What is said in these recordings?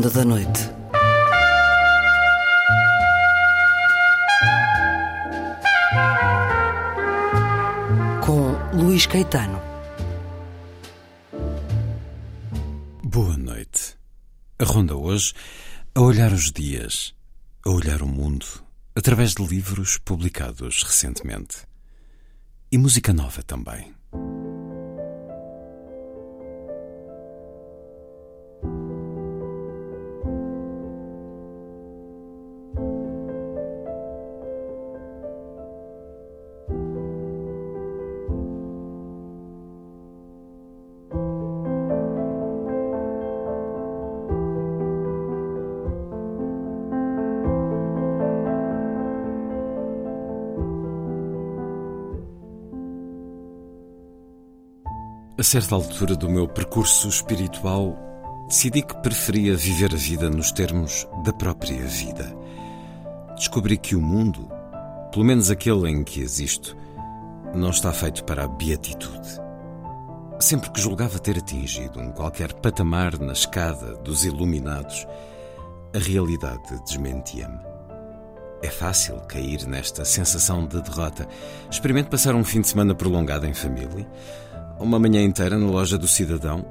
Ronda da Noite. Com Luís Caetano. Boa noite. A ronda hoje a olhar os dias, a olhar o mundo, através de livros publicados recentemente. E música nova também. A certa altura do meu percurso espiritual, decidi que preferia viver a vida nos termos da própria vida. Descobri que o mundo, pelo menos aquele em que existo, não está feito para a beatitude. Sempre que julgava ter atingido um qualquer patamar na escada dos iluminados, a realidade desmentia-me. É fácil cair nesta sensação de derrota. Experimente passar um fim de semana prolongado em família uma manhã inteira na loja do cidadão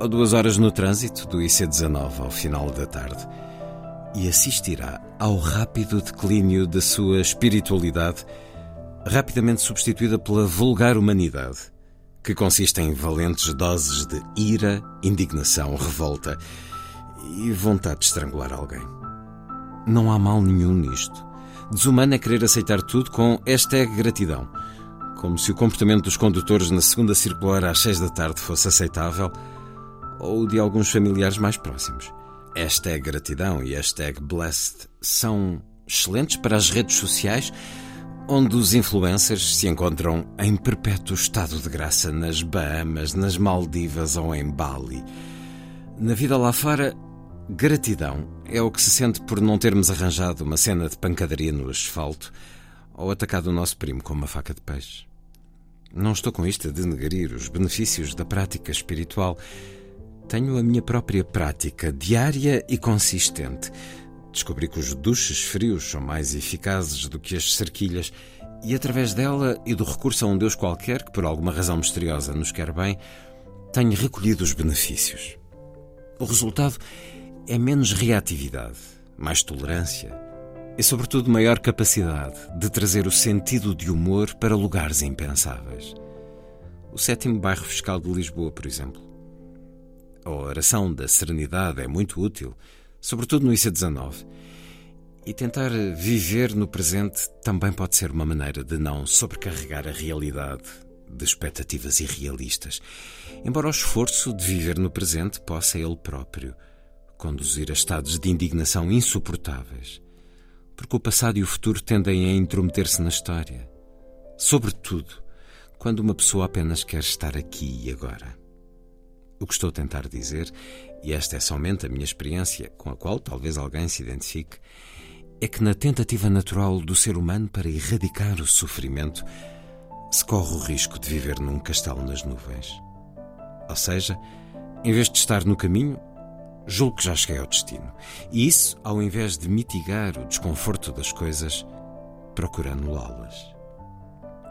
ou duas horas no trânsito do IC19 ao final da tarde e assistirá ao rápido declínio da sua espiritualidade, rapidamente substituída pela vulgar humanidade, que consiste em valentes doses de ira, indignação, revolta e vontade de estrangular alguém. Não há mal nenhum nisto. Desumano é querer aceitar tudo com hashtag gratidão como se o comportamento dos condutores na segunda circular às seis da tarde fosse aceitável, ou de alguns familiares mais próximos. Hashtag gratidão e hashtag blessed são excelentes para as redes sociais, onde os influencers se encontram em perpétuo estado de graça nas Bahamas, nas Maldivas ou em Bali. Na vida lá fora, gratidão é o que se sente por não termos arranjado uma cena de pancadaria no asfalto ou atacado o nosso primo com uma faca de peixe. Não estou com isto a denegrir os benefícios da prática espiritual. Tenho a minha própria prática diária e consistente. Descobri que os duches frios são mais eficazes do que as cerquilhas, e através dela e do recurso a um Deus qualquer que por alguma razão misteriosa nos quer bem, tenho recolhido os benefícios. O resultado é menos reatividade, mais tolerância e, sobretudo, maior capacidade de trazer o sentido de humor para lugares impensáveis. O sétimo bairro fiscal de Lisboa, por exemplo. A oração da serenidade é muito útil, sobretudo no IC19. E tentar viver no presente também pode ser uma maneira de não sobrecarregar a realidade de expectativas irrealistas, embora o esforço de viver no presente possa ele próprio conduzir a estados de indignação insuportáveis porque o passado e o futuro tendem a intrometer-se na história. Sobretudo, quando uma pessoa apenas quer estar aqui e agora. O que estou a tentar dizer, e esta é somente a minha experiência, com a qual talvez alguém se identifique, é que na tentativa natural do ser humano para erradicar o sofrimento, se corre o risco de viver num castelo nas nuvens. Ou seja, em vez de estar no caminho, julgo que já cheguei ao destino. E isso, ao invés de mitigar o desconforto das coisas, procura anulá-las.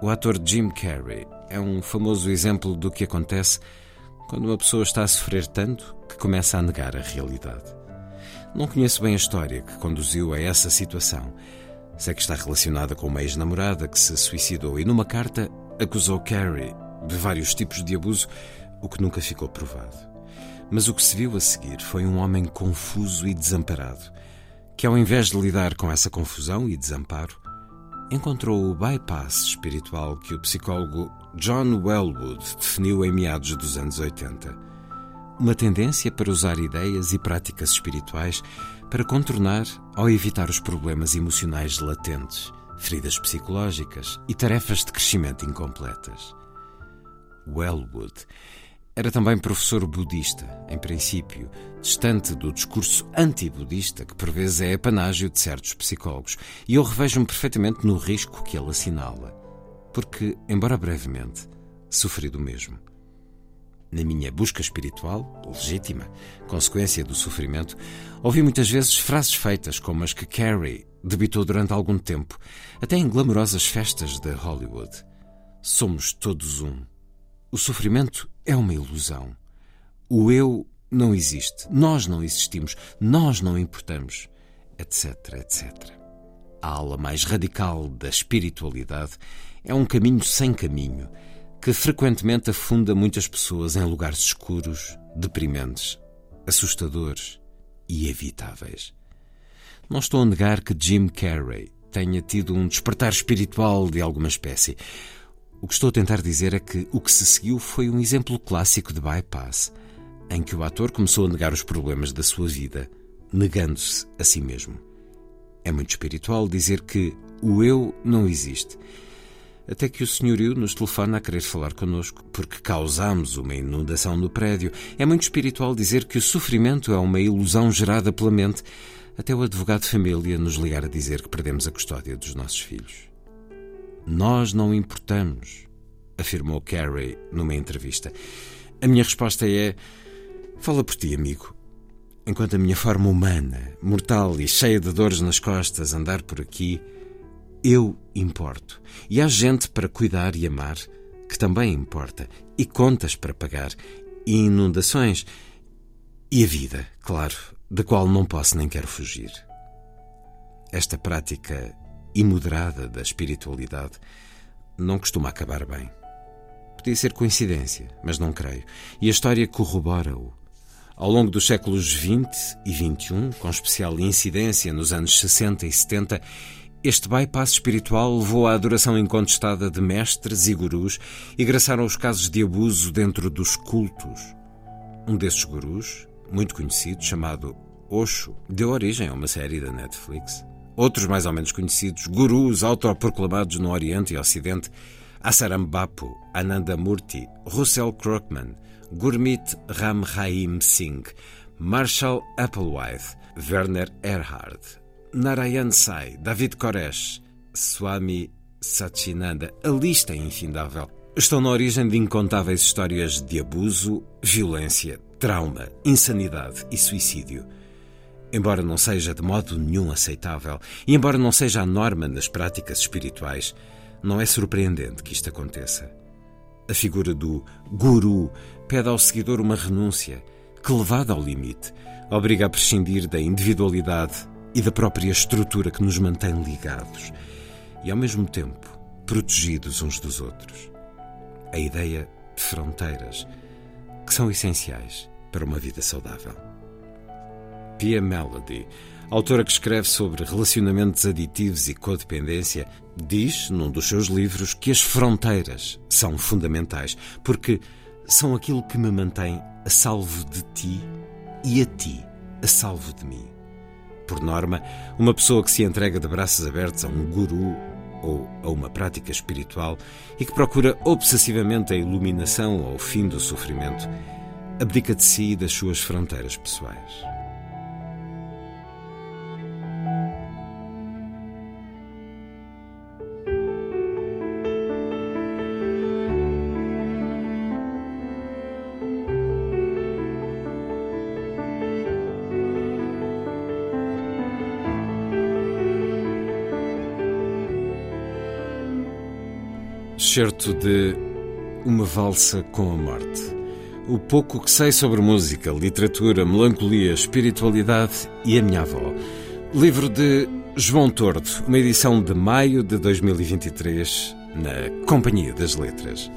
O ator Jim Carrey é um famoso exemplo do que acontece quando uma pessoa está a sofrer tanto que começa a negar a realidade. Não conheço bem a história que conduziu a essa situação. Sei que está relacionada com uma ex-namorada que se suicidou e, numa carta, acusou Carrey de vários tipos de abuso, o que nunca ficou provado. Mas o que se viu a seguir foi um homem confuso e desamparado, que, ao invés de lidar com essa confusão e desamparo, encontrou o bypass espiritual que o psicólogo John Wellwood definiu em meados dos anos 80. Uma tendência para usar ideias e práticas espirituais para contornar ou evitar os problemas emocionais latentes, feridas psicológicas e tarefas de crescimento incompletas. Wellwood era também professor budista, em princípio, distante do discurso anti-budista que por vezes é apanágio de certos psicólogos, e eu revejo-me perfeitamente no risco que ele assinala, porque, embora brevemente, sofri do mesmo. na minha busca espiritual, legítima, consequência do sofrimento, ouvi muitas vezes frases feitas como as que Carrie debitou durante algum tempo, até em glamourosas festas de Hollywood. Somos todos um. O sofrimento é uma ilusão. O eu não existe. Nós não existimos. Nós não importamos. Etc, etc. A ala mais radical da espiritualidade é um caminho sem caminho que frequentemente afunda muitas pessoas em lugares escuros, deprimentes, assustadores e evitáveis. Não estou a negar que Jim Carrey tenha tido um despertar espiritual de alguma espécie. O que estou a tentar dizer é que o que se seguiu foi um exemplo clássico de bypass, em que o ator começou a negar os problemas da sua vida, negando-se a si mesmo. É muito espiritual dizer que o eu não existe até que o senhorio nos telefona a querer falar connosco, porque causamos uma inundação no prédio. É muito espiritual dizer que o sofrimento é uma ilusão gerada pela mente, até o advogado de família nos ligar a dizer que perdemos a custódia dos nossos filhos. Nós não importamos, afirmou Carey numa entrevista. A minha resposta é: fala por ti, amigo. Enquanto a minha forma humana, mortal e cheia de dores nas costas andar por aqui, eu importo. E há gente para cuidar e amar que também importa. E contas para pagar. E inundações. E a vida, claro, da qual não posso nem quero fugir. Esta prática imoderada da espiritualidade não costuma acabar bem. Podia ser coincidência, mas não creio. E a história corrobora-o. Ao longo dos séculos XX e XXI, com especial incidência nos anos 60 e 70, este bypass espiritual levou à adoração incontestada de mestres e gurus e graçaram os casos de abuso dentro dos cultos. Um desses gurus, muito conhecido, chamado Osho, deu origem a uma série da Netflix. Outros mais ou menos conhecidos, gurus autoproclamados no Oriente e Ocidente, Asaram Bapu, Ananda Murti, Russell Crockman, Gurmit Ram Rahim Singh, Marshall Applewhite, Werner Erhard, Narayan Sai, David Koresh, Swami Satchinanda, a lista é infindável. Estão na origem de incontáveis histórias de abuso, violência, trauma, insanidade e suicídio. Embora não seja de modo nenhum aceitável e embora não seja a norma nas práticas espirituais, não é surpreendente que isto aconteça. A figura do guru pede ao seguidor uma renúncia que, levada ao limite, obriga a prescindir da individualidade e da própria estrutura que nos mantém ligados e, ao mesmo tempo, protegidos uns dos outros. A ideia de fronteiras que são essenciais para uma vida saudável. Pia Melody, autora que escreve sobre relacionamentos aditivos e codependência, diz num dos seus livros que as fronteiras são fundamentais porque são aquilo que me mantém a salvo de ti e a ti a salvo de mim por norma, uma pessoa que se entrega de braços abertos a um guru ou a uma prática espiritual e que procura obsessivamente a iluminação ou o fim do sofrimento, abdica de si e das suas fronteiras pessoais. Excerto de Uma Valsa com a Morte. O pouco que sei sobre música, literatura, melancolia, espiritualidade e a minha avó. Livro de João Tordo, uma edição de maio de 2023, na Companhia das Letras.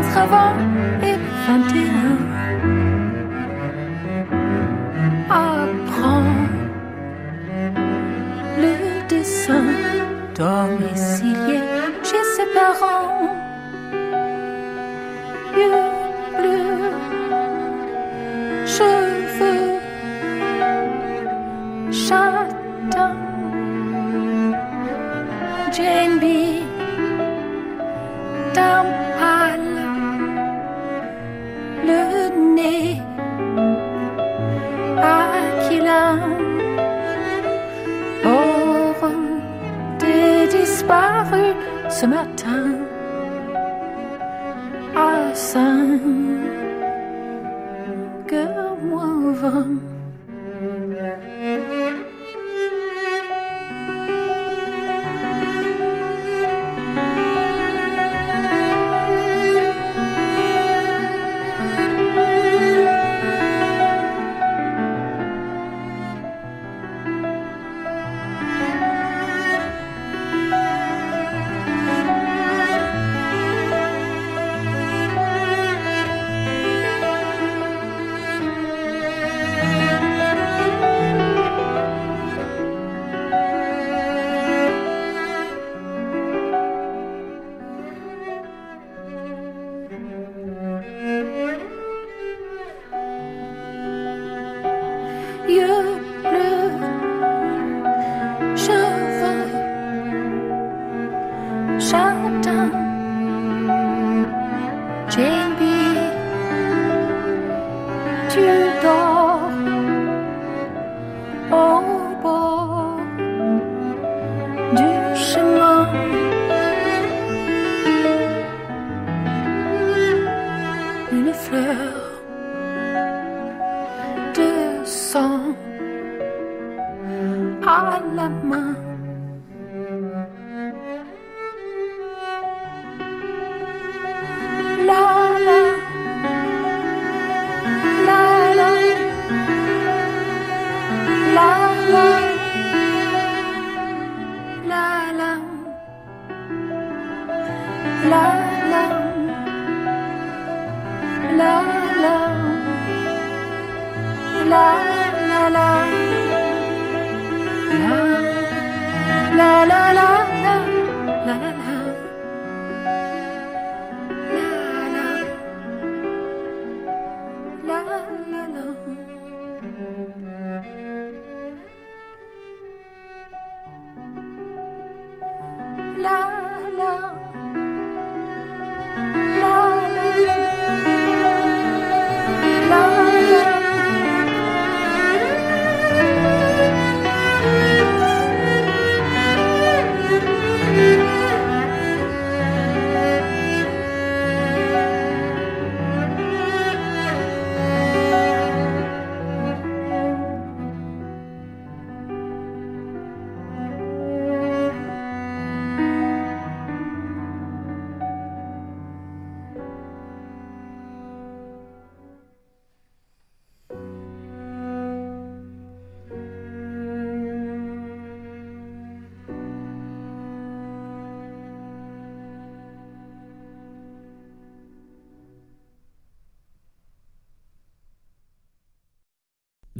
Entre 20 et 21. Apprends le dessin domicilié chez ses parents. kyrkomötet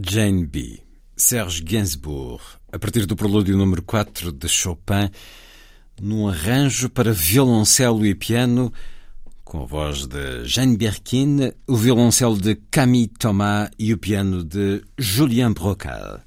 Jane B. Serge Gainsbourg, a partir do prelúdio número 4 de Chopin, num arranjo para violoncelo e piano, com a voz de Jane Birkin, o violoncelo de Camille Thomas e o piano de Julien Brocal.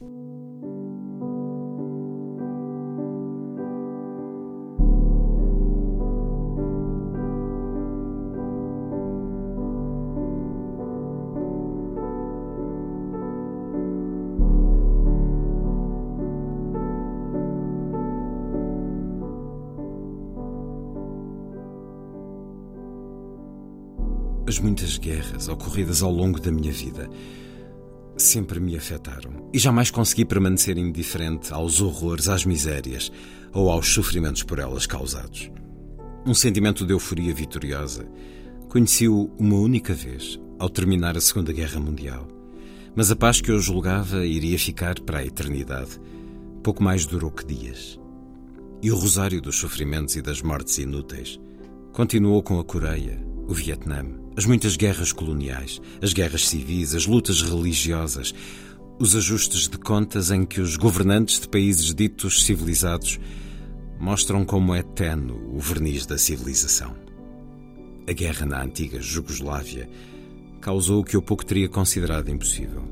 As muitas guerras ocorridas ao longo da minha vida sempre me afetaram e jamais consegui permanecer indiferente aos horrores, às misérias ou aos sofrimentos por elas causados. Um sentimento de euforia vitoriosa conheci-o uma única vez, ao terminar a Segunda Guerra Mundial. Mas a paz que eu julgava iria ficar para a eternidade pouco mais durou que dias. E o rosário dos sofrimentos e das mortes inúteis continuou com a Coreia, o Vietnã, as muitas guerras coloniais, as guerras civis, as lutas religiosas, os ajustes de contas em que os governantes de países ditos civilizados mostram como é tenue o verniz da civilização. A guerra na antiga Jugoslávia causou o que eu pouco teria considerado impossível.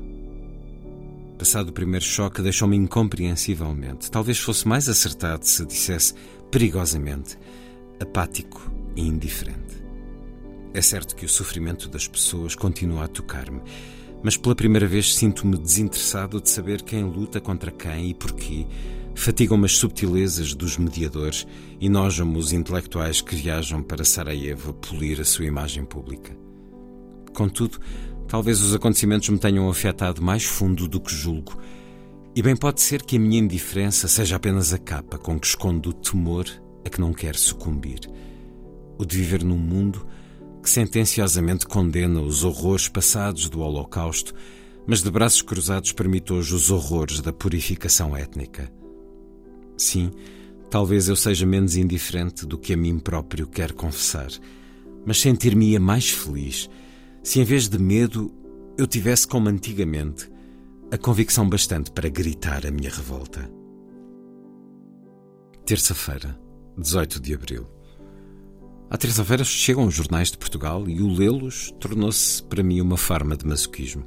Passado o primeiro choque, deixou-me incompreensivelmente. Talvez fosse mais acertado se dissesse perigosamente apático e indiferente. É certo que o sofrimento das pessoas continua a tocar-me, mas pela primeira vez sinto-me desinteressado de saber quem luta contra quem e porquê fatigam-me as subtilezas dos mediadores e nojam-me os intelectuais que viajam para Sarajevo polir a sua imagem pública. Contudo, talvez os acontecimentos me tenham afetado mais fundo do que julgo, e bem pode ser que a minha indiferença seja apenas a capa com que escondo o temor a que não quero sucumbir. O de viver num mundo que sentenciosamente condena os horrores passados do Holocausto, mas de braços cruzados permite hoje os horrores da purificação étnica. Sim, talvez eu seja menos indiferente do que a mim próprio quero confessar, mas sentir-me-ia mais feliz se, em vez de medo, eu tivesse, como antigamente, a convicção bastante para gritar a minha revolta. Terça-feira, 18 de abril. À terça-feira chegam os jornais de Portugal e o lê-los tornou-se para mim uma forma de masoquismo.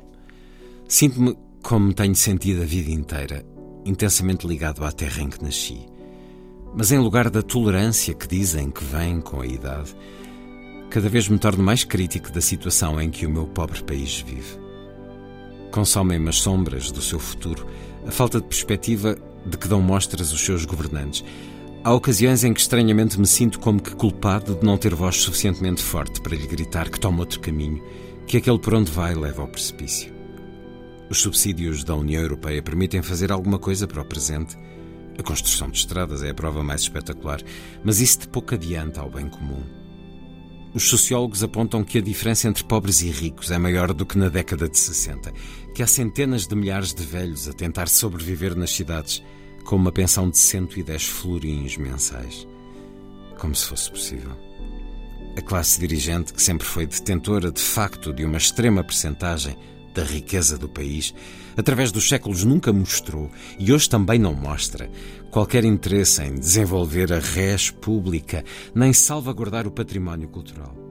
Sinto-me como tenho sentido a vida inteira, intensamente ligado à terra em que nasci. Mas em lugar da tolerância que dizem que vem com a idade, cada vez me torno mais crítico da situação em que o meu pobre país vive. Consomem-me as sombras do seu futuro, a falta de perspectiva de que dão mostras os seus governantes. Há ocasiões em que estranhamente me sinto como que culpado de não ter voz suficientemente forte para lhe gritar que toma outro caminho, que aquele por onde vai leva ao precipício. Os subsídios da União Europeia permitem fazer alguma coisa para o presente. A construção de estradas é a prova mais espetacular, mas isso de pouco adianta ao bem comum. Os sociólogos apontam que a diferença entre pobres e ricos é maior do que na década de 60, que há centenas de milhares de velhos a tentar sobreviver nas cidades com uma pensão de 110 florins mensais. Como se fosse possível. A classe dirigente, que sempre foi detentora de facto de uma extrema percentagem da riqueza do país, através dos séculos nunca mostrou, e hoje também não mostra, qualquer interesse em desenvolver a res pública, nem salvaguardar o património cultural.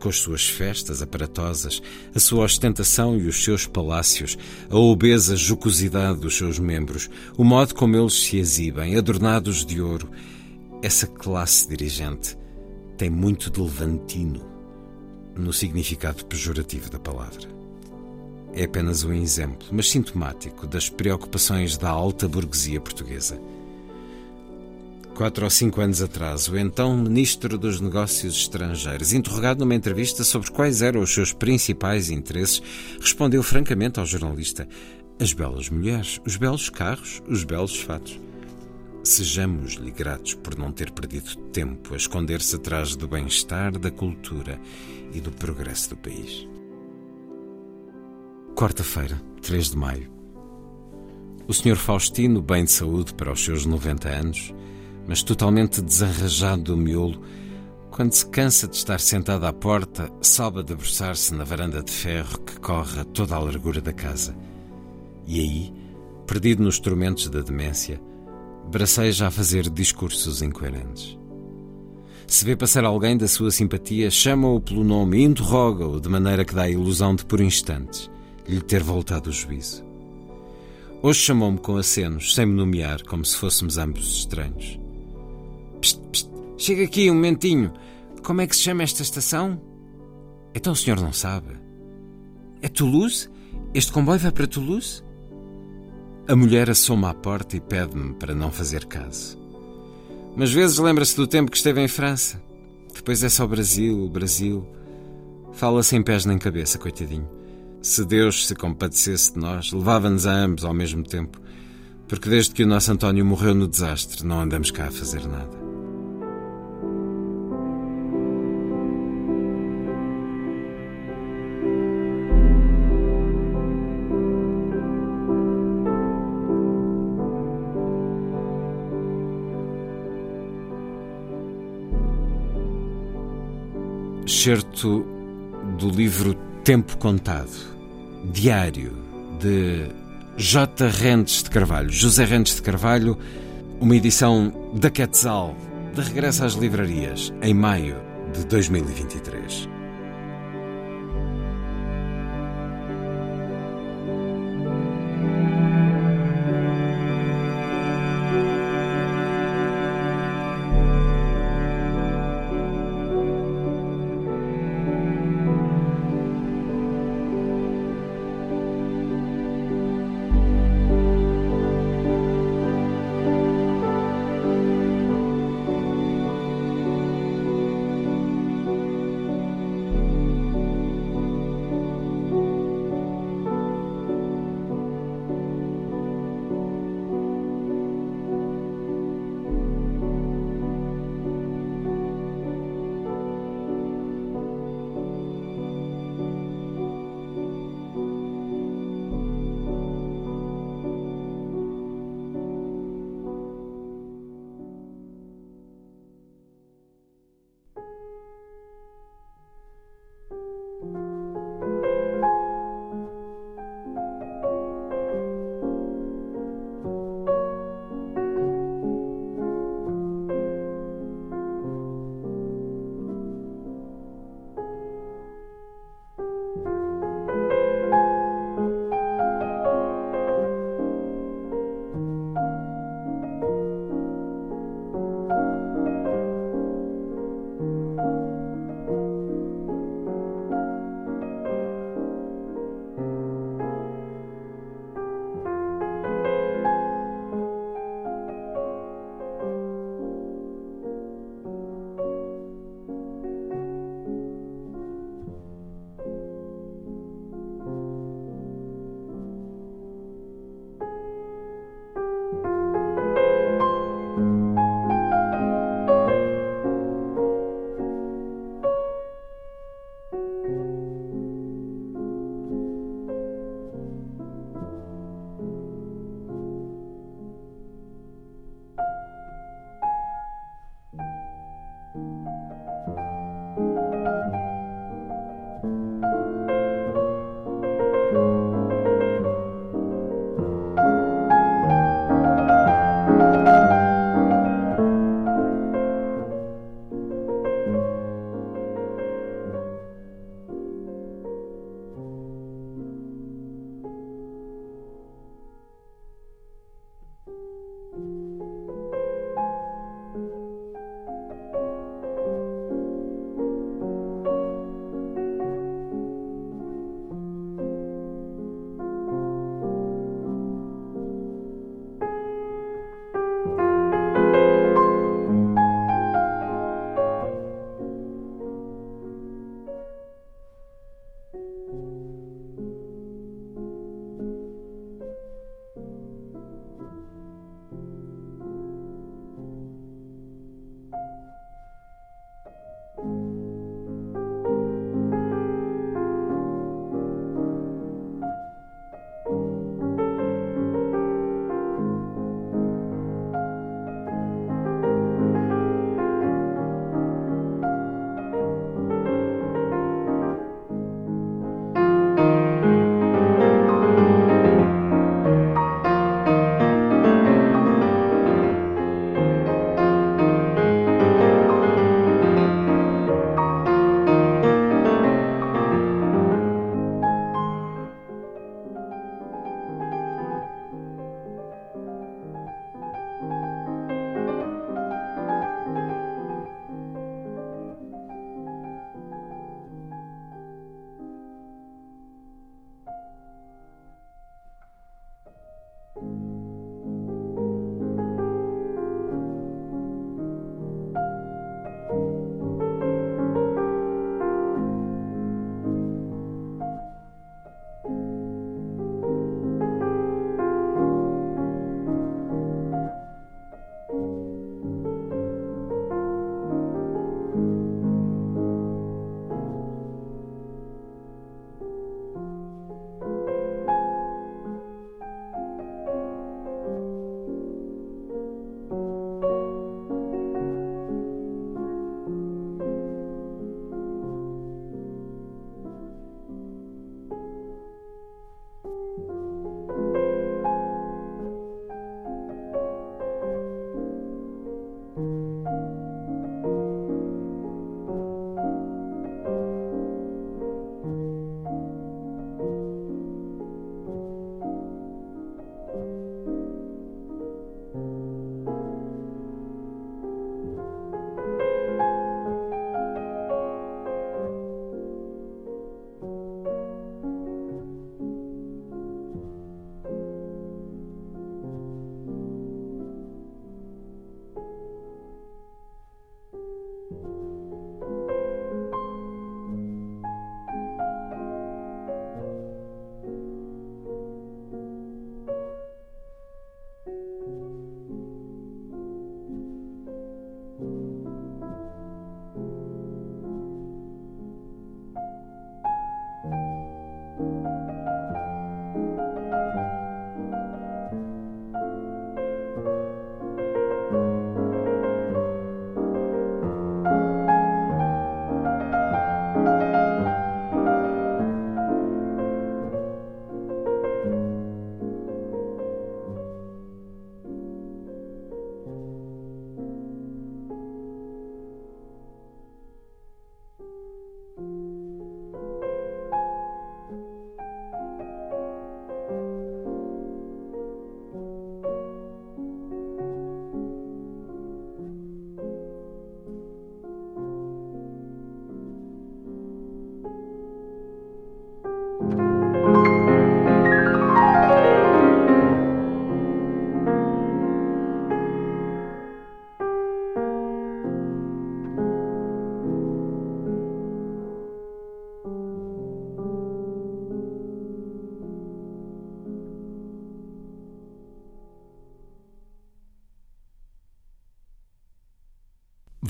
Com as suas festas aparatosas, a sua ostentação e os seus palácios, a obesa jocosidade dos seus membros, o modo como eles se exibem, adornados de ouro, essa classe dirigente tem muito de levantino no significado pejorativo da palavra é apenas um exemplo, mas sintomático, das preocupações da alta burguesia portuguesa. Quatro ou cinco anos atrás, o então Ministro dos Negócios Estrangeiros, interrogado numa entrevista sobre quais eram os seus principais interesses, respondeu francamente ao jornalista: as belas mulheres, os belos carros, os belos fatos. Sejamos-lhe gratos por não ter perdido tempo a esconder-se atrás do bem-estar, da cultura e do progresso do país. Quarta-feira, 3 de maio. O Sr. Faustino, bem de saúde para os seus 90 anos, mas totalmente desarrajado do miolo, quando se cansa de estar sentado à porta, sobe a debruçar-se na varanda de ferro que corre a toda a largura da casa. E aí, perdido nos tormentos da demência, braceja a fazer discursos incoerentes. Se vê passar alguém da sua simpatia, chama-o pelo nome e interroga-o de maneira que dá a ilusão de por instantes lhe ter voltado o juízo. Hoje chamou-me com acenos, sem me nomear, como se fôssemos ambos estranhos. Psst, psst, chega aqui um momentinho. Como é que se chama esta estação? Então o senhor não sabe. É Toulouse? Este comboio vai para Toulouse? A mulher assoma à porta e pede-me para não fazer caso. Mas vezes lembra-se do tempo que esteve em França. Depois é só Brasil, Brasil. Fala sem pés nem cabeça, coitadinho. Se Deus se compadecesse de nós, levava-nos a ambos ao mesmo tempo, porque desde que o nosso António morreu no desastre, não andamos cá a fazer nada. Excerto do livro Tempo Contado, diário de J. Rentes de Carvalho, José Rentes de Carvalho, uma edição da Quetzal, de regresso às livrarias, em maio de 2023.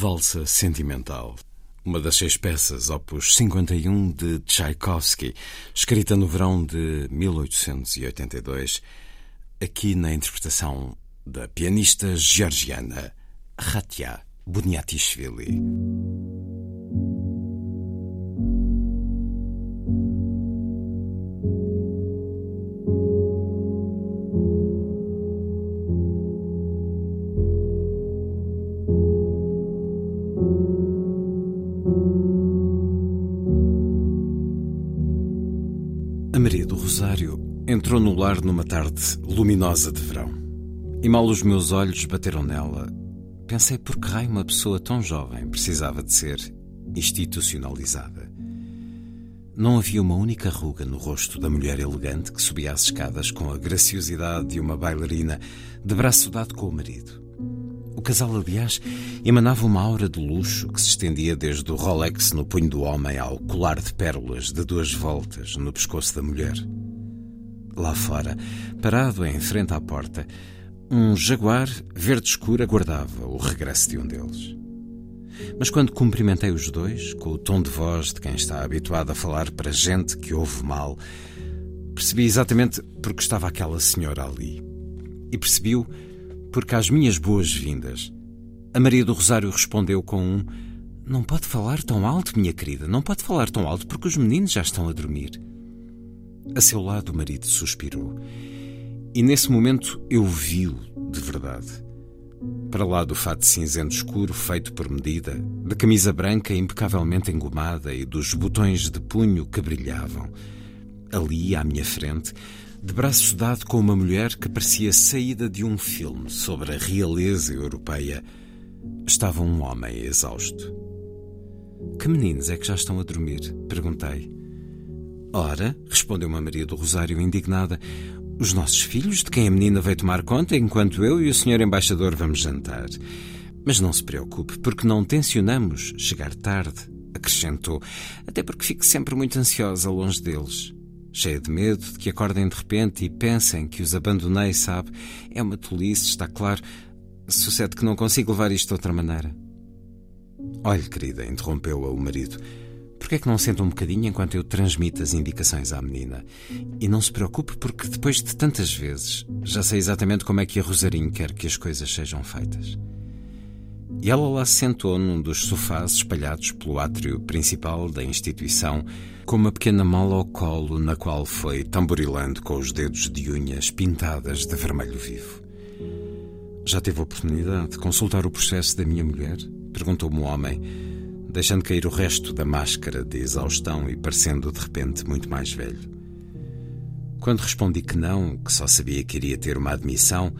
Valsa Sentimental, uma das seis peças, opus 51 de Tchaikovsky, escrita no verão de 1882, aqui na interpretação da pianista georgiana Ratia Buniatishvili. Entrou no lar numa tarde luminosa de verão. E mal os meus olhos bateram nela, pensei por que raio uma pessoa tão jovem precisava de ser institucionalizada. Não havia uma única ruga no rosto da mulher elegante que subia as escadas com a graciosidade de uma bailarina de braço dado com o marido. O casal, aliás, emanava uma aura de luxo que se estendia desde o Rolex no punho do homem ao colar de pérolas de duas voltas no pescoço da mulher. Lá fora, parado em frente à porta, um jaguar verde escuro aguardava o regresso de um deles. Mas quando cumprimentei os dois, com o tom de voz de quem está habituado a falar para gente que ouve mal, percebi exatamente porque estava aquela senhora ali. E percebi-o porque às minhas boas-vindas, a Maria do Rosário respondeu com um: Não pode falar tão alto, minha querida, não pode falar tão alto porque os meninos já estão a dormir. A seu lado, o marido suspirou. E nesse momento eu vi-o de verdade. Para lá do fato cinzento escuro feito por medida, da camisa branca impecavelmente engomada e dos botões de punho que brilhavam. Ali, à minha frente, de braço dado com uma mulher que parecia saída de um filme sobre a realeza europeia, estava um homem exausto. Que meninos é que já estão a dormir? perguntei. Ora, respondeu-me Maria do Rosário indignada, os nossos filhos, de quem a menina veio tomar conta, enquanto eu e o senhor embaixador vamos jantar. Mas não se preocupe, porque não tencionamos chegar tarde, acrescentou, até porque fico sempre muito ansiosa longe deles cheia de medo de que acordem de repente e pensem que os abandonei, sabe? É uma tolice, está claro. Sucede que não consigo levar isto de outra maneira. Olhe, querida, interrompeu-a o marido. Por que é que não senta um bocadinho enquanto eu transmito as indicações à menina? E não se preocupe, porque depois de tantas vezes já sei exatamente como é que a Rosarinho quer que as coisas sejam feitas. E ela lá se sentou num dos sofás espalhados pelo átrio principal da instituição, com uma pequena mala ao colo na qual foi tamborilando com os dedos de unhas pintadas de vermelho vivo. Já teve a oportunidade de consultar o processo da minha mulher? Perguntou-me o homem, deixando cair o resto da máscara de exaustão e parecendo de repente muito mais velho. Quando respondi que não, que só sabia que iria ter uma admissão,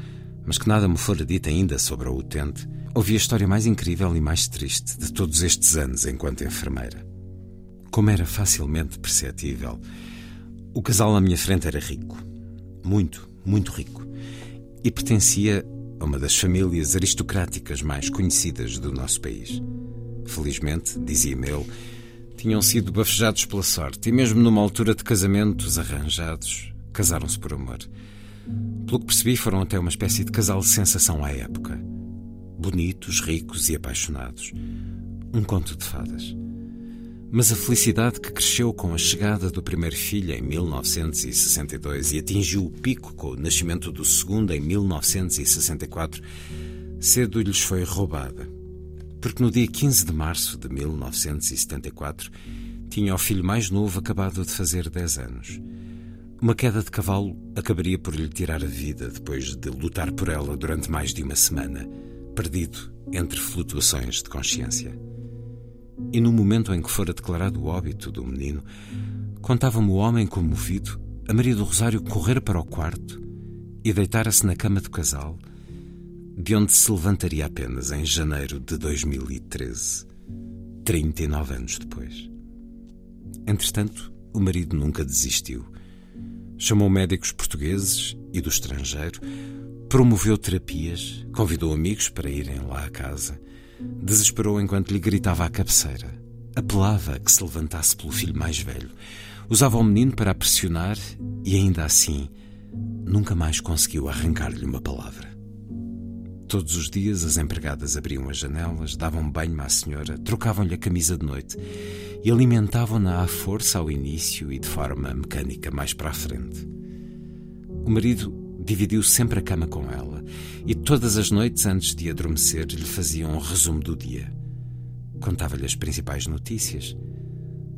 mas que nada me fora dito ainda sobre a utente, ouvi a história mais incrível e mais triste de todos estes anos enquanto enfermeira. Como era facilmente perceptível, o casal à minha frente era rico. Muito, muito rico. E pertencia a uma das famílias aristocráticas mais conhecidas do nosso país. Felizmente, dizia-me ele, tinham sido bafejados pela sorte e, mesmo numa altura de casamentos arranjados, casaram-se por amor. Pelo que percebi, foram até uma espécie de casal sensação à época bonitos, ricos e apaixonados. Um conto de fadas. Mas a felicidade que cresceu com a chegada do primeiro filho em 1962 e atingiu o pico com o nascimento do segundo em 1964, cedo lhes foi roubada. Porque no dia 15 de março de 1974 tinha o filho mais novo acabado de fazer 10 anos. Uma queda de cavalo acabaria por lhe tirar a vida depois de lutar por ela durante mais de uma semana perdido entre flutuações de consciência. E no momento em que fora declarado o óbito do menino, contava-me o homem comovido a Maria do Rosário correr para o quarto e deitara-se na cama do casal, de onde se levantaria apenas em janeiro de 2013, 39 anos depois. Entretanto, o marido nunca desistiu. Chamou médicos portugueses e do estrangeiro Promoveu terapias, convidou amigos para irem lá à casa. Desesperou enquanto lhe gritava à cabeceira. Apelava a que se levantasse pelo filho mais velho. Usava o menino para pressionar e, ainda assim, nunca mais conseguiu arrancar-lhe uma palavra. Todos os dias as empregadas abriam as janelas, davam banho à senhora, trocavam-lhe a camisa de noite e alimentavam-na à força ao início e de forma mecânica mais para a frente. O marido dividiu sempre a cama com ela e todas as noites antes de adormecer lhe fazia um resumo do dia. Contava-lhe as principais notícias.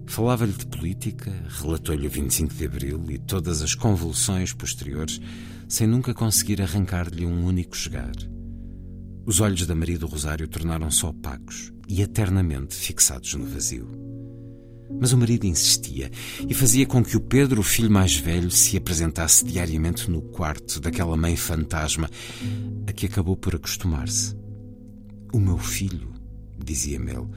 Falava-lhe de política, relatou-lhe o 25 de Abril e todas as convulsões posteriores, sem nunca conseguir arrancar-lhe um único chegar. Os olhos da Maria do Rosário tornaram-se opacos e eternamente fixados no vazio. Mas o marido insistia e fazia com que o Pedro, o filho mais velho, se apresentasse diariamente no quarto daquela mãe fantasma, a que acabou por acostumar-se. O meu filho, dizia-me ele,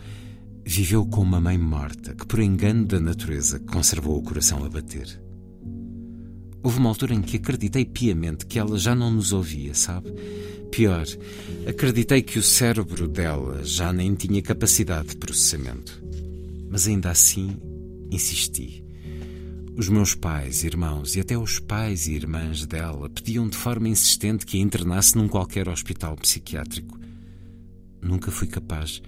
viveu com uma mãe morta que, por engano da natureza, conservou o coração a bater. Houve uma altura em que acreditei piamente que ela já não nos ouvia, sabe? Pior, acreditei que o cérebro dela já nem tinha capacidade de processamento. Mas ainda assim, insisti. Os meus pais, irmãos e até os pais e irmãs dela pediam de forma insistente que a internasse num qualquer hospital psiquiátrico. Nunca fui capaz,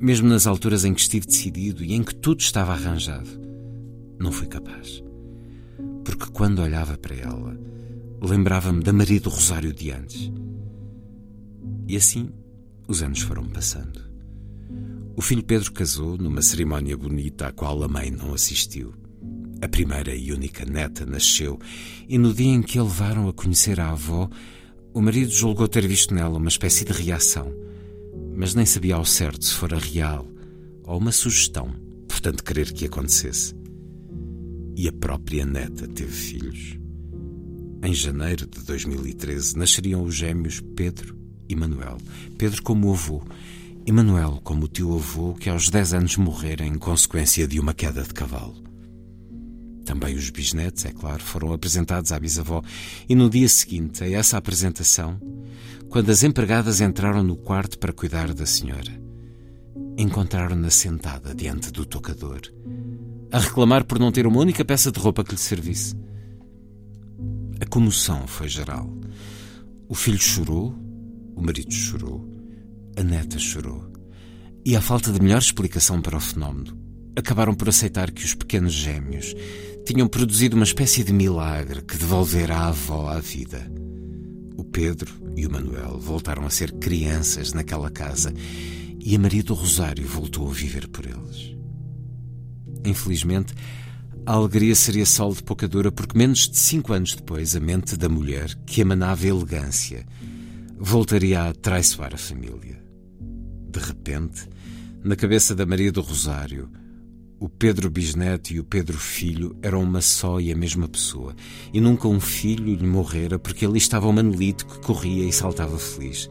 mesmo nas alturas em que estive decidido e em que tudo estava arranjado. Não fui capaz. Porque quando olhava para ela, lembrava-me da Maria do Rosário de antes. E assim os anos foram passando. O filho Pedro casou numa cerimónia bonita à qual a mãe não assistiu. A primeira e única neta nasceu, e no dia em que a levaram a conhecer a avó, o marido julgou ter visto nela uma espécie de reação, mas nem sabia ao certo se fora real ou uma sugestão, portanto, querer que acontecesse. E a própria neta teve filhos. Em janeiro de 2013 nasceriam os gêmeos Pedro e Manuel. Pedro como avô e Manuel como tio-avô que aos 10 anos morrera em consequência de uma queda de cavalo. Também os bisnetos, é claro, foram apresentados à bisavó e no dia seguinte a essa apresentação, quando as empregadas entraram no quarto para cuidar da senhora, encontraram-na sentada diante do tocador, a reclamar por não ter uma única peça de roupa que lhe servisse. A comoção foi geral. O filho chorou, o marido chorou, a neta chorou. E, à falta de melhor explicação para o fenómeno, acabaram por aceitar que os pequenos gêmeos tinham produzido uma espécie de milagre que devolvera a avó à vida. O Pedro e o Manuel voltaram a ser crianças naquela casa e a Maria do Rosário voltou a viver por eles. Infelizmente, a alegria seria sol de pouca dura porque menos de cinco anos depois a mente da mulher, que emanava elegância, voltaria a traiçoar a família. De repente, na cabeça da Maria do Rosário, o Pedro Bisneto e o Pedro Filho eram uma só e a mesma pessoa, e nunca um filho lhe morrera porque ali estava o Manolito que corria e saltava feliz.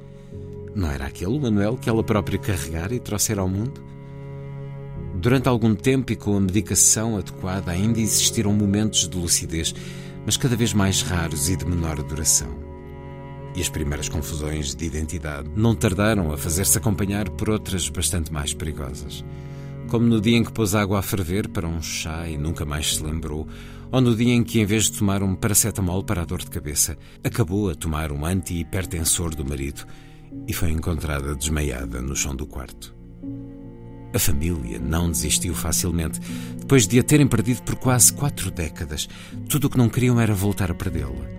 Não era aquele o Manuel que ela própria carregara e trouxera ao mundo? Durante algum tempo e com a medicação adequada ainda existiram momentos de lucidez, mas cada vez mais raros e de menor duração e as primeiras confusões de identidade não tardaram a fazer-se acompanhar por outras bastante mais perigosas. Como no dia em que pôs água a ferver para um chá e nunca mais se lembrou, ou no dia em que, em vez de tomar um paracetamol para a dor de cabeça, acabou a tomar um anti-hipertensor do marido e foi encontrada desmaiada no chão do quarto. A família não desistiu facilmente. Depois de a terem perdido por quase quatro décadas, tudo o que não queriam era voltar a perdê-la.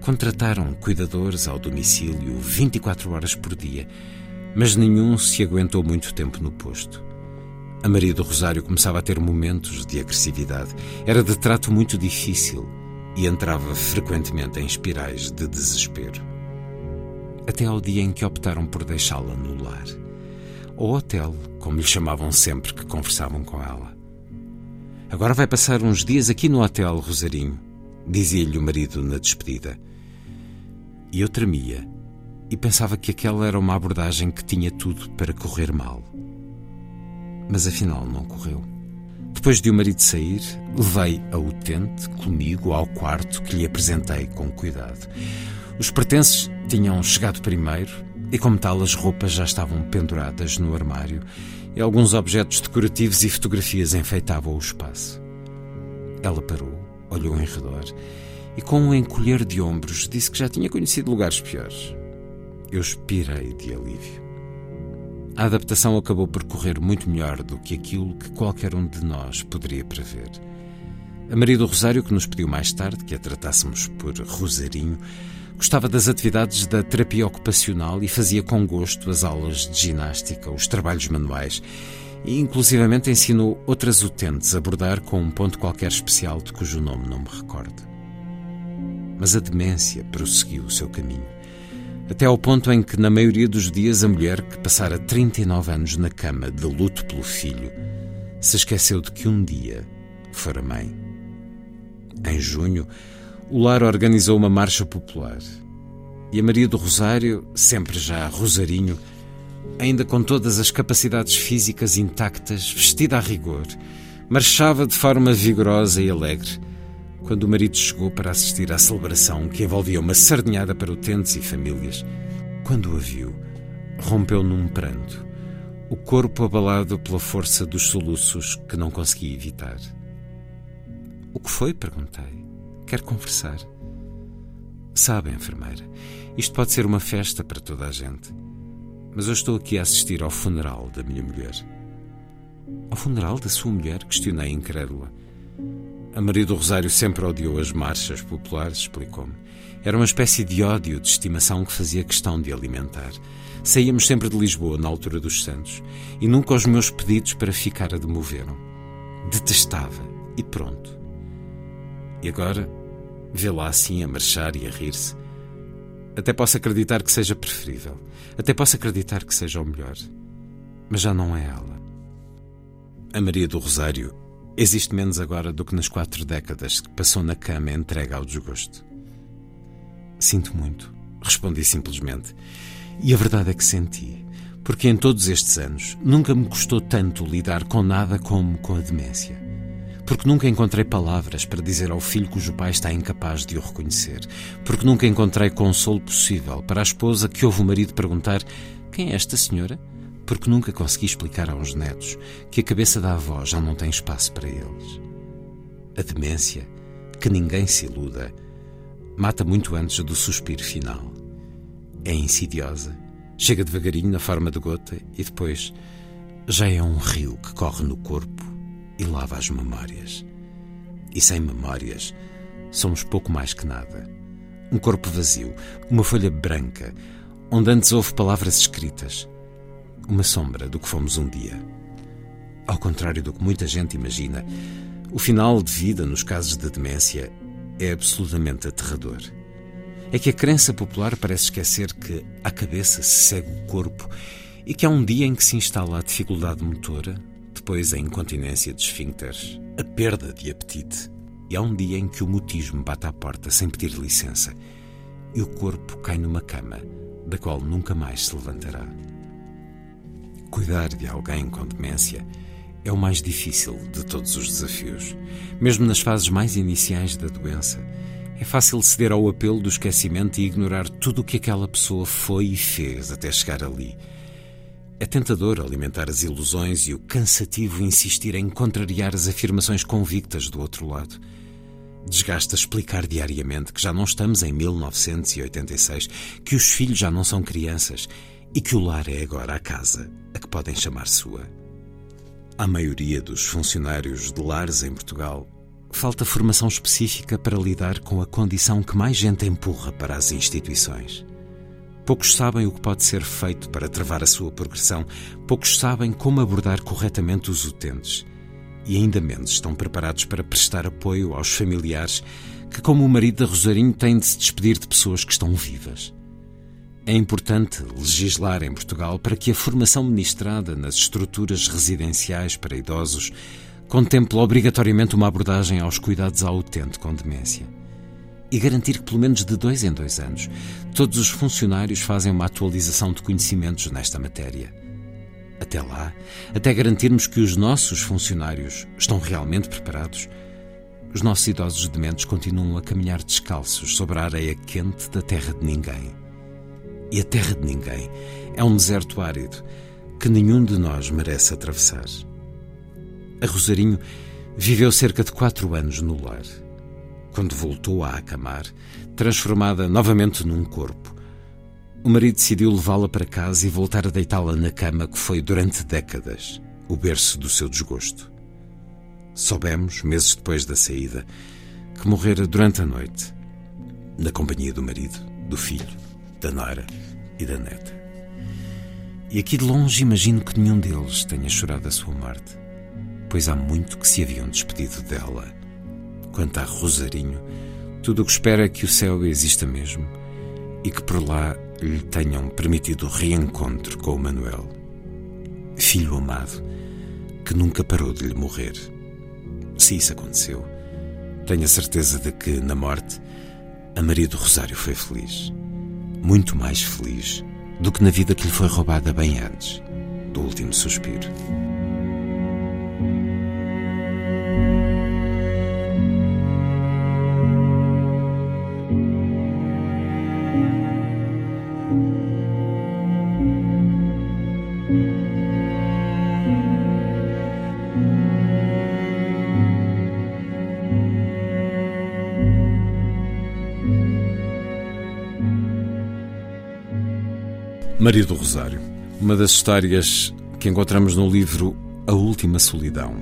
Contrataram cuidadores ao domicílio 24 horas por dia, mas nenhum se aguentou muito tempo no posto. A Maria do Rosário começava a ter momentos de agressividade. Era de trato muito difícil e entrava frequentemente em espirais de desespero. Até ao dia em que optaram por deixá-la no lar. Ou hotel, como lhe chamavam sempre que conversavam com ela. Agora vai passar uns dias aqui no hotel, Rosarinho, dizia-lhe o marido na despedida. E eu tremia e pensava que aquela era uma abordagem que tinha tudo para correr mal. Mas afinal não correu. Depois de o marido sair, levei a utente comigo ao quarto que lhe apresentei com cuidado. Os pertences tinham chegado primeiro e, como tal, as roupas já estavam penduradas no armário e alguns objetos decorativos e fotografias enfeitavam o espaço. Ela parou, olhou em redor e, com um encolher de ombros, disse que já tinha conhecido lugares piores. eu expirei de alívio. A adaptação acabou por correr muito melhor do que aquilo que qualquer um de nós poderia prever. A Maria do Rosário, que nos pediu mais tarde que a tratássemos por Rosarinho, gostava das atividades da terapia ocupacional e fazia com gosto as aulas de ginástica, os trabalhos manuais e inclusivamente ensinou outras utentes a bordar com um ponto qualquer especial de cujo nome não me recordo. Mas a demência prosseguiu o seu caminho, até ao ponto em que, na maioria dos dias, a mulher que passara 39 anos na cama de luto pelo filho se esqueceu de que um dia fora mãe. Em junho, o lar organizou uma marcha popular e a Maria do Rosário, sempre já Rosarinho, ainda com todas as capacidades físicas intactas, vestida a rigor, marchava de forma vigorosa e alegre quando o marido chegou para assistir à celebração que envolvia uma sardinhada para utentes e famílias. Quando a viu, rompeu num pranto, o corpo abalado pela força dos soluços que não conseguia evitar. O que foi? perguntei. Quer conversar? Sabe, enfermeira, isto pode ser uma festa para toda a gente mas eu estou aqui a assistir ao funeral da minha mulher. Ao funeral da sua mulher? Questionei incrédula. A Maria do Rosário sempre odiou as marchas populares, explicou-me. Era uma espécie de ódio de estimação que fazia questão de alimentar. Saíamos sempre de Lisboa na altura dos Santos e nunca os meus pedidos para ficar a demoveram. Detestava e pronto. E agora, vê lá assim a marchar e a rir-se. Até posso acreditar que seja preferível. Até posso acreditar que seja o melhor. Mas já não é ela. A Maria do Rosário existe menos agora do que nas quatro décadas que passou na cama entregue ao desgosto. Sinto muito, respondi simplesmente. E a verdade é que senti, porque em todos estes anos nunca me custou tanto lidar com nada como com a demência porque nunca encontrei palavras para dizer ao filho cujo pai está incapaz de o reconhecer, porque nunca encontrei consolo possível para a esposa que ouve o marido perguntar: Quem é esta senhora? Porque nunca consegui explicar aos netos que a cabeça da avó já não tem espaço para eles. A demência, que ninguém se iluda, mata muito antes do suspiro final. É insidiosa, chega devagarinho na forma de gota e depois já é um rio que corre no corpo e lava as memórias. E sem memórias, somos pouco mais que nada. Um corpo vazio, uma folha branca, onde antes houve palavras escritas. Uma sombra do que fomos um dia. Ao contrário do que muita gente imagina, o final de vida nos casos de demência é absolutamente aterrador. É que a crença popular parece esquecer que à cabeça se segue o corpo e que há um dia em que se instala a dificuldade motora, depois a incontinência de esfíncteres, a perda de apetite. E há um dia em que o mutismo bate à porta sem pedir licença e o corpo cai numa cama da qual nunca mais se levantará. Cuidar de alguém com demência é o mais difícil de todos os desafios. Mesmo nas fases mais iniciais da doença, é fácil ceder ao apelo do esquecimento e ignorar tudo o que aquela pessoa foi e fez até chegar ali é tentador alimentar as ilusões e o cansativo insistir em contrariar as afirmações convictas do outro lado. Desgasta explicar diariamente que já não estamos em 1986, que os filhos já não são crianças e que o lar é agora a casa a que podem chamar sua. A maioria dos funcionários de lares em Portugal falta formação específica para lidar com a condição que mais gente empurra para as instituições. Poucos sabem o que pode ser feito para travar a sua progressão, poucos sabem como abordar corretamente os utentes. E ainda menos estão preparados para prestar apoio aos familiares que, como o marido da Rosarinho, têm de se despedir de pessoas que estão vivas. É importante legislar em Portugal para que a formação ministrada nas estruturas residenciais para idosos contemple obrigatoriamente uma abordagem aos cuidados ao utente com demência e garantir que, pelo menos de dois em dois anos, todos os funcionários fazem uma atualização de conhecimentos nesta matéria. Até lá, até garantirmos que os nossos funcionários estão realmente preparados, os nossos idosos dementes continuam a caminhar descalços sobre a areia quente da terra de ninguém. E a terra de ninguém é um deserto árido que nenhum de nós merece atravessar. A Rosarinho viveu cerca de quatro anos no lar quando voltou a acamar, transformada novamente num corpo. o marido decidiu levá-la para casa e voltar a deitá-la na cama que foi durante décadas o berço do seu desgosto. Soubemos, meses depois da saída, que morrera durante a noite, na companhia do marido, do filho, da nora e da neta. E aqui de longe imagino que nenhum deles tenha chorado a sua morte, pois há muito que se haviam despedido dela. Quanto a Rosarinho, tudo o que espera é que o céu exista mesmo e que por lá lhe tenham permitido o reencontro com o Manuel, filho amado, que nunca parou de lhe morrer. Se isso aconteceu, tenho a certeza de que, na morte, a Maria do Rosário foi feliz. Muito mais feliz do que na vida que lhe foi roubada bem antes do último suspiro. Maria do Rosário, uma das histórias que encontramos no livro A Última Solidão,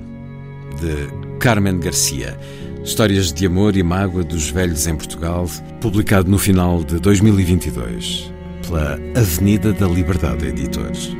de Carmen Garcia. Histórias de amor e mágoa dos velhos em Portugal, publicado no final de 2022 pela Avenida da Liberdade Editores.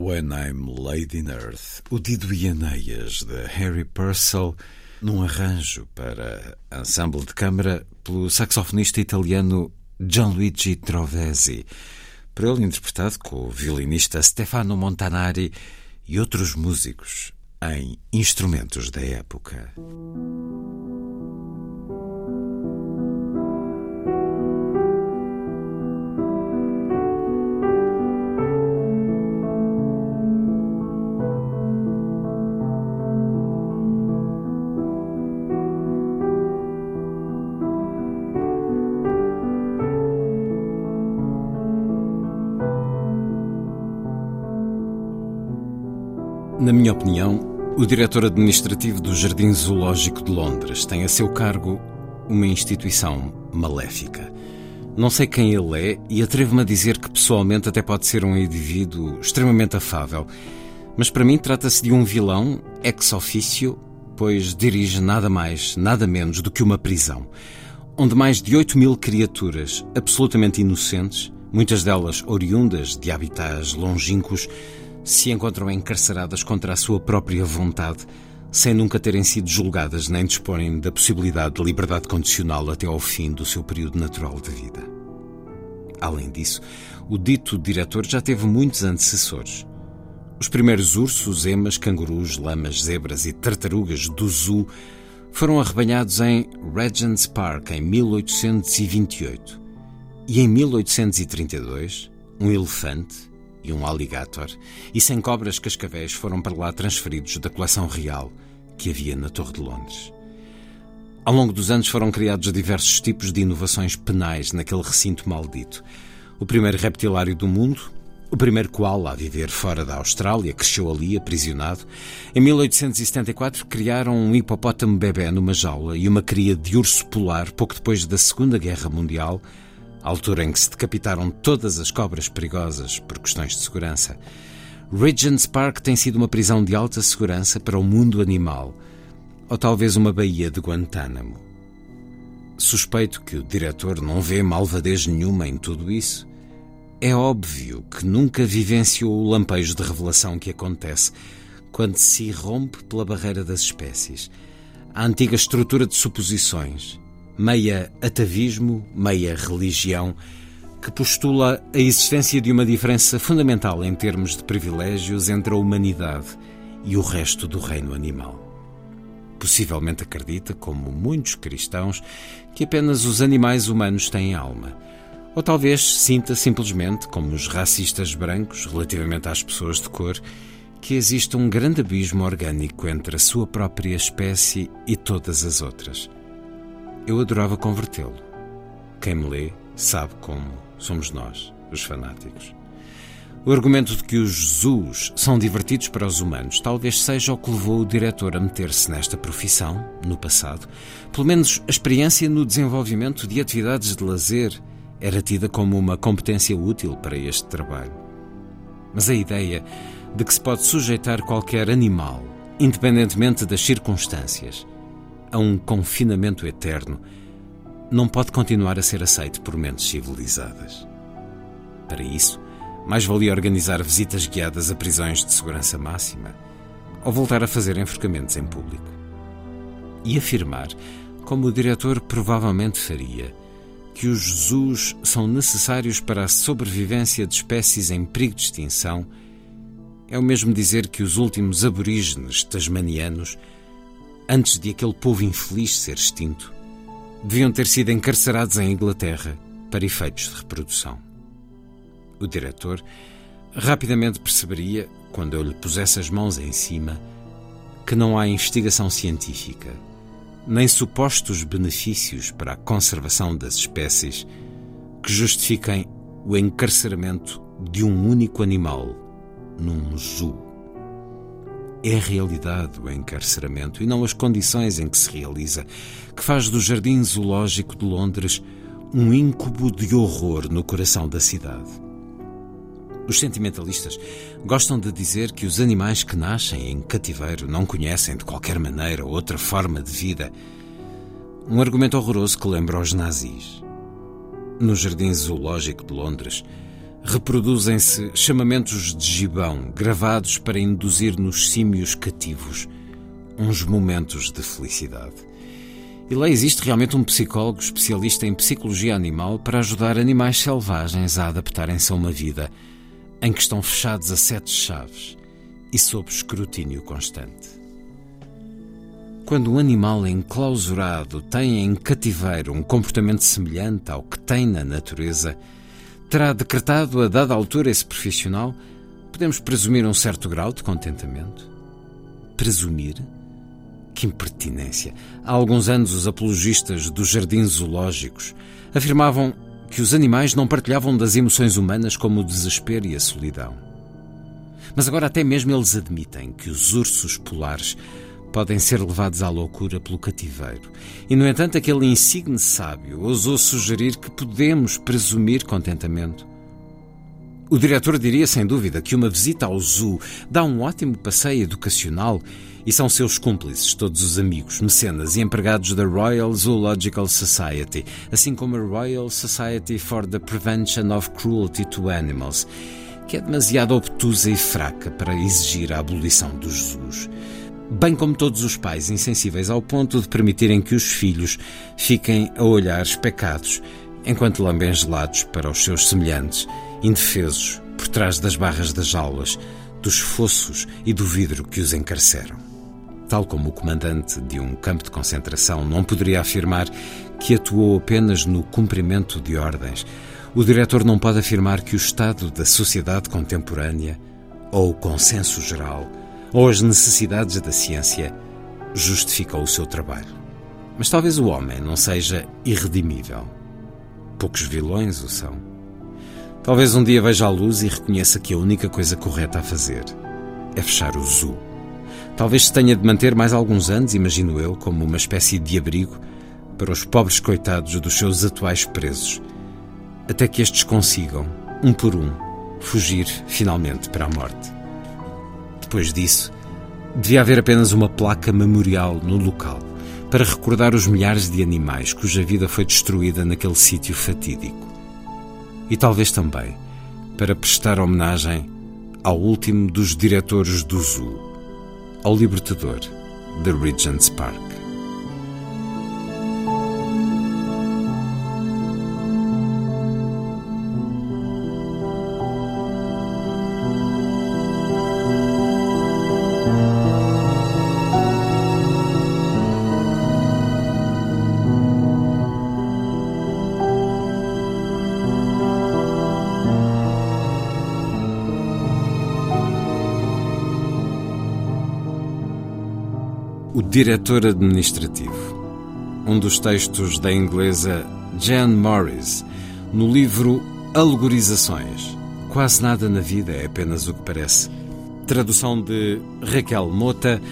When I'm Laid in Earth, o Dido e Aneias de Harry Purcell, num arranjo para ensemble de câmara pelo saxofonista italiano Gianluigi Trovesi, por ele interpretado com o violinista Stefano Montanari e outros músicos em instrumentos da época. Opinião, o diretor administrativo do Jardim Zoológico de Londres tem a seu cargo uma instituição maléfica. Não sei quem ele é e atrevo-me a dizer que pessoalmente até pode ser um indivíduo extremamente afável, mas para mim trata-se de um vilão ex officio, pois dirige nada mais, nada menos do que uma prisão, onde mais de 8 mil criaturas absolutamente inocentes, muitas delas oriundas de habitats longínquos, se encontram encarceradas contra a sua própria vontade, sem nunca terem sido julgadas nem disporem da possibilidade de liberdade condicional até ao fim do seu período natural de vida. Além disso, o dito diretor já teve muitos antecessores. Os primeiros ursos, emas, cangurus, lamas, zebras e tartarugas do zoo foram arrebanhados em Regent's Park em 1828. E em 1832, um elefante, e um alligator, e sem cobras cascavéis foram para lá transferidos da coleção real que havia na Torre de Londres. Ao longo dos anos foram criados diversos tipos de inovações penais naquele recinto maldito. O primeiro reptilário do mundo, o primeiro koala a viver fora da Austrália, cresceu ali, aprisionado. Em 1874 criaram um hipopótamo bebê numa jaula e uma cria de urso polar pouco depois da Segunda Guerra Mundial, altura em que se decapitaram todas as cobras perigosas por questões de segurança. Regent's Park tem sido uma prisão de alta segurança para o mundo animal, ou talvez uma baía de Guantánamo. Suspeito que o diretor não vê malvadez nenhuma em tudo isso. É óbvio que nunca vivenciou o lampejo de revelação que acontece quando se irrompe pela barreira das espécies. A antiga estrutura de suposições, meia atavismo, meia religião, que postula a existência de uma diferença fundamental em termos de privilégios entre a humanidade e o resto do reino animal. Possivelmente acredita, como muitos cristãos, que apenas os animais humanos têm alma. Ou talvez sinta simplesmente, como os racistas brancos relativamente às pessoas de cor, que existe um grande abismo orgânico entre a sua própria espécie e todas as outras. Eu adorava convertê-lo. Quem me lê sabe como somos nós, os fanáticos. O argumento de que os zoos são divertidos para os humanos talvez seja o que levou o diretor a meter-se nesta profissão, no passado. Pelo menos a experiência no desenvolvimento de atividades de lazer era tida como uma competência útil para este trabalho. Mas a ideia de que se pode sujeitar qualquer animal, independentemente das circunstâncias, a um confinamento eterno, não pode continuar a ser aceito por mentes civilizadas. Para isso, mais valia organizar visitas guiadas a prisões de segurança máxima ou voltar a fazer enforcamentos em público. E afirmar, como o diretor provavelmente faria, que os zoos são necessários para a sobrevivência de espécies em perigo de extinção é o mesmo dizer que os últimos aborígenes tasmanianos antes de aquele povo infeliz ser extinto, deviam ter sido encarcerados em Inglaterra para efeitos de reprodução. O diretor rapidamente perceberia, quando eu lhe pusesse as mãos em cima, que não há investigação científica, nem supostos benefícios para a conservação das espécies que justifiquem o encarceramento de um único animal num zoo é a realidade o encarceramento e não as condições em que se realiza, que faz do Jardim Zoológico de Londres um íncubo de horror no coração da cidade. Os sentimentalistas gostam de dizer que os animais que nascem em cativeiro não conhecem de qualquer maneira outra forma de vida. Um argumento horroroso que lembra os nazis. No Jardim Zoológico de Londres, reproduzem-se chamamentos de gibão gravados para induzir nos símios cativos uns momentos de felicidade. E lá existe realmente um psicólogo especialista em psicologia animal para ajudar animais selvagens a adaptarem-se a uma vida em que estão fechados a sete chaves e sob escrutínio constante. Quando um animal enclausurado tem em cativeiro um comportamento semelhante ao que tem na natureza, terá decretado a dada altura esse profissional, podemos presumir um certo grau de contentamento? Presumir? Que impertinência! Há alguns anos, os apologistas dos jardins zoológicos afirmavam que os animais não partilhavam das emoções humanas como o desespero e a solidão. Mas agora, até mesmo eles admitem que os ursos polares podem ser levados à loucura pelo cativeiro. E, no entanto, aquele insigne sábio ousou sugerir que podemos presumir contentamento. O diretor diria sem dúvida que uma visita ao zoo dá um ótimo passeio educacional e são seus cúmplices todos os amigos, mecenas e empregados da Royal Zoological Society, assim como a Royal Society for the Prevention of Cruelty to Animals, que é demasiado obtusa e fraca para exigir a abolição dos zoos bem como todos os pais insensíveis ao ponto de permitirem que os filhos fiquem a olhar especados enquanto lambem gelados para os seus semelhantes, indefesos por trás das barras das jaulas, dos fossos e do vidro que os encarceram. Tal como o comandante de um campo de concentração não poderia afirmar que atuou apenas no cumprimento de ordens, o diretor não pode afirmar que o estado da sociedade contemporânea ou o consenso geral ou as necessidades da ciência justificam o seu trabalho. Mas talvez o homem não seja irredimível. Poucos vilões o são. Talvez um dia veja a luz e reconheça que a única coisa correta a fazer é fechar o zoo. Talvez se tenha de manter mais alguns anos, imagino eu, como uma espécie de abrigo para os pobres coitados dos seus atuais presos, até que estes consigam, um por um, fugir finalmente para a morte. Depois disso, devia haver apenas uma placa memorial no local para recordar os milhares de animais cuja vida foi destruída naquele sítio fatídico. E talvez também para prestar homenagem ao último dos diretores do zoo, ao libertador de Regent's Park. Diretor Administrativo, um dos textos da inglesa Jan Morris, no livro Alegorizações. Quase nada na vida é apenas o que parece. Tradução de Raquel Mota,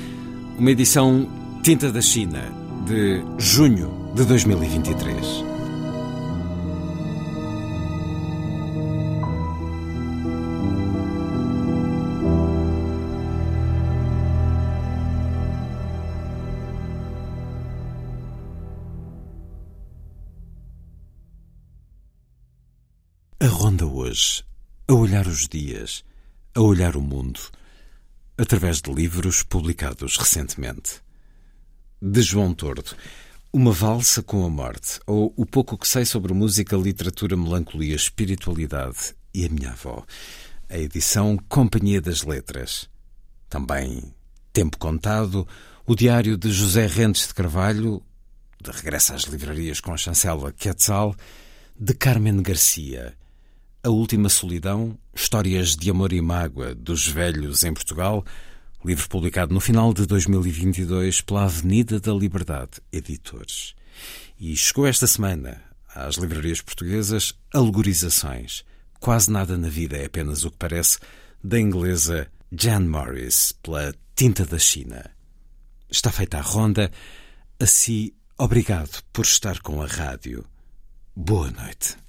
uma edição Tinta da China, de junho de 2023. A olhar os dias, a olhar o mundo, através de livros publicados recentemente. De João Tordo, Uma Valsa com a Morte, ou O Pouco que Sei sobre Música, Literatura, Melancolia, Espiritualidade e a Minha Avó. A edição Companhia das Letras. Também Tempo Contado, o diário de José Rentes de Carvalho, de regresso às livrarias com a chancela Quetzal, de Carmen Garcia a Última Solidão, Histórias de Amor e Mágoa dos Velhos em Portugal, livro publicado no final de 2022 pela Avenida da Liberdade Editores. E chegou esta semana às livrarias portuguesas Alegorizações. Quase nada na vida é apenas o que parece, da inglesa Jan Morris, pela Tinta da China. Está feita a ronda. Assim, obrigado por estar com a rádio. Boa noite.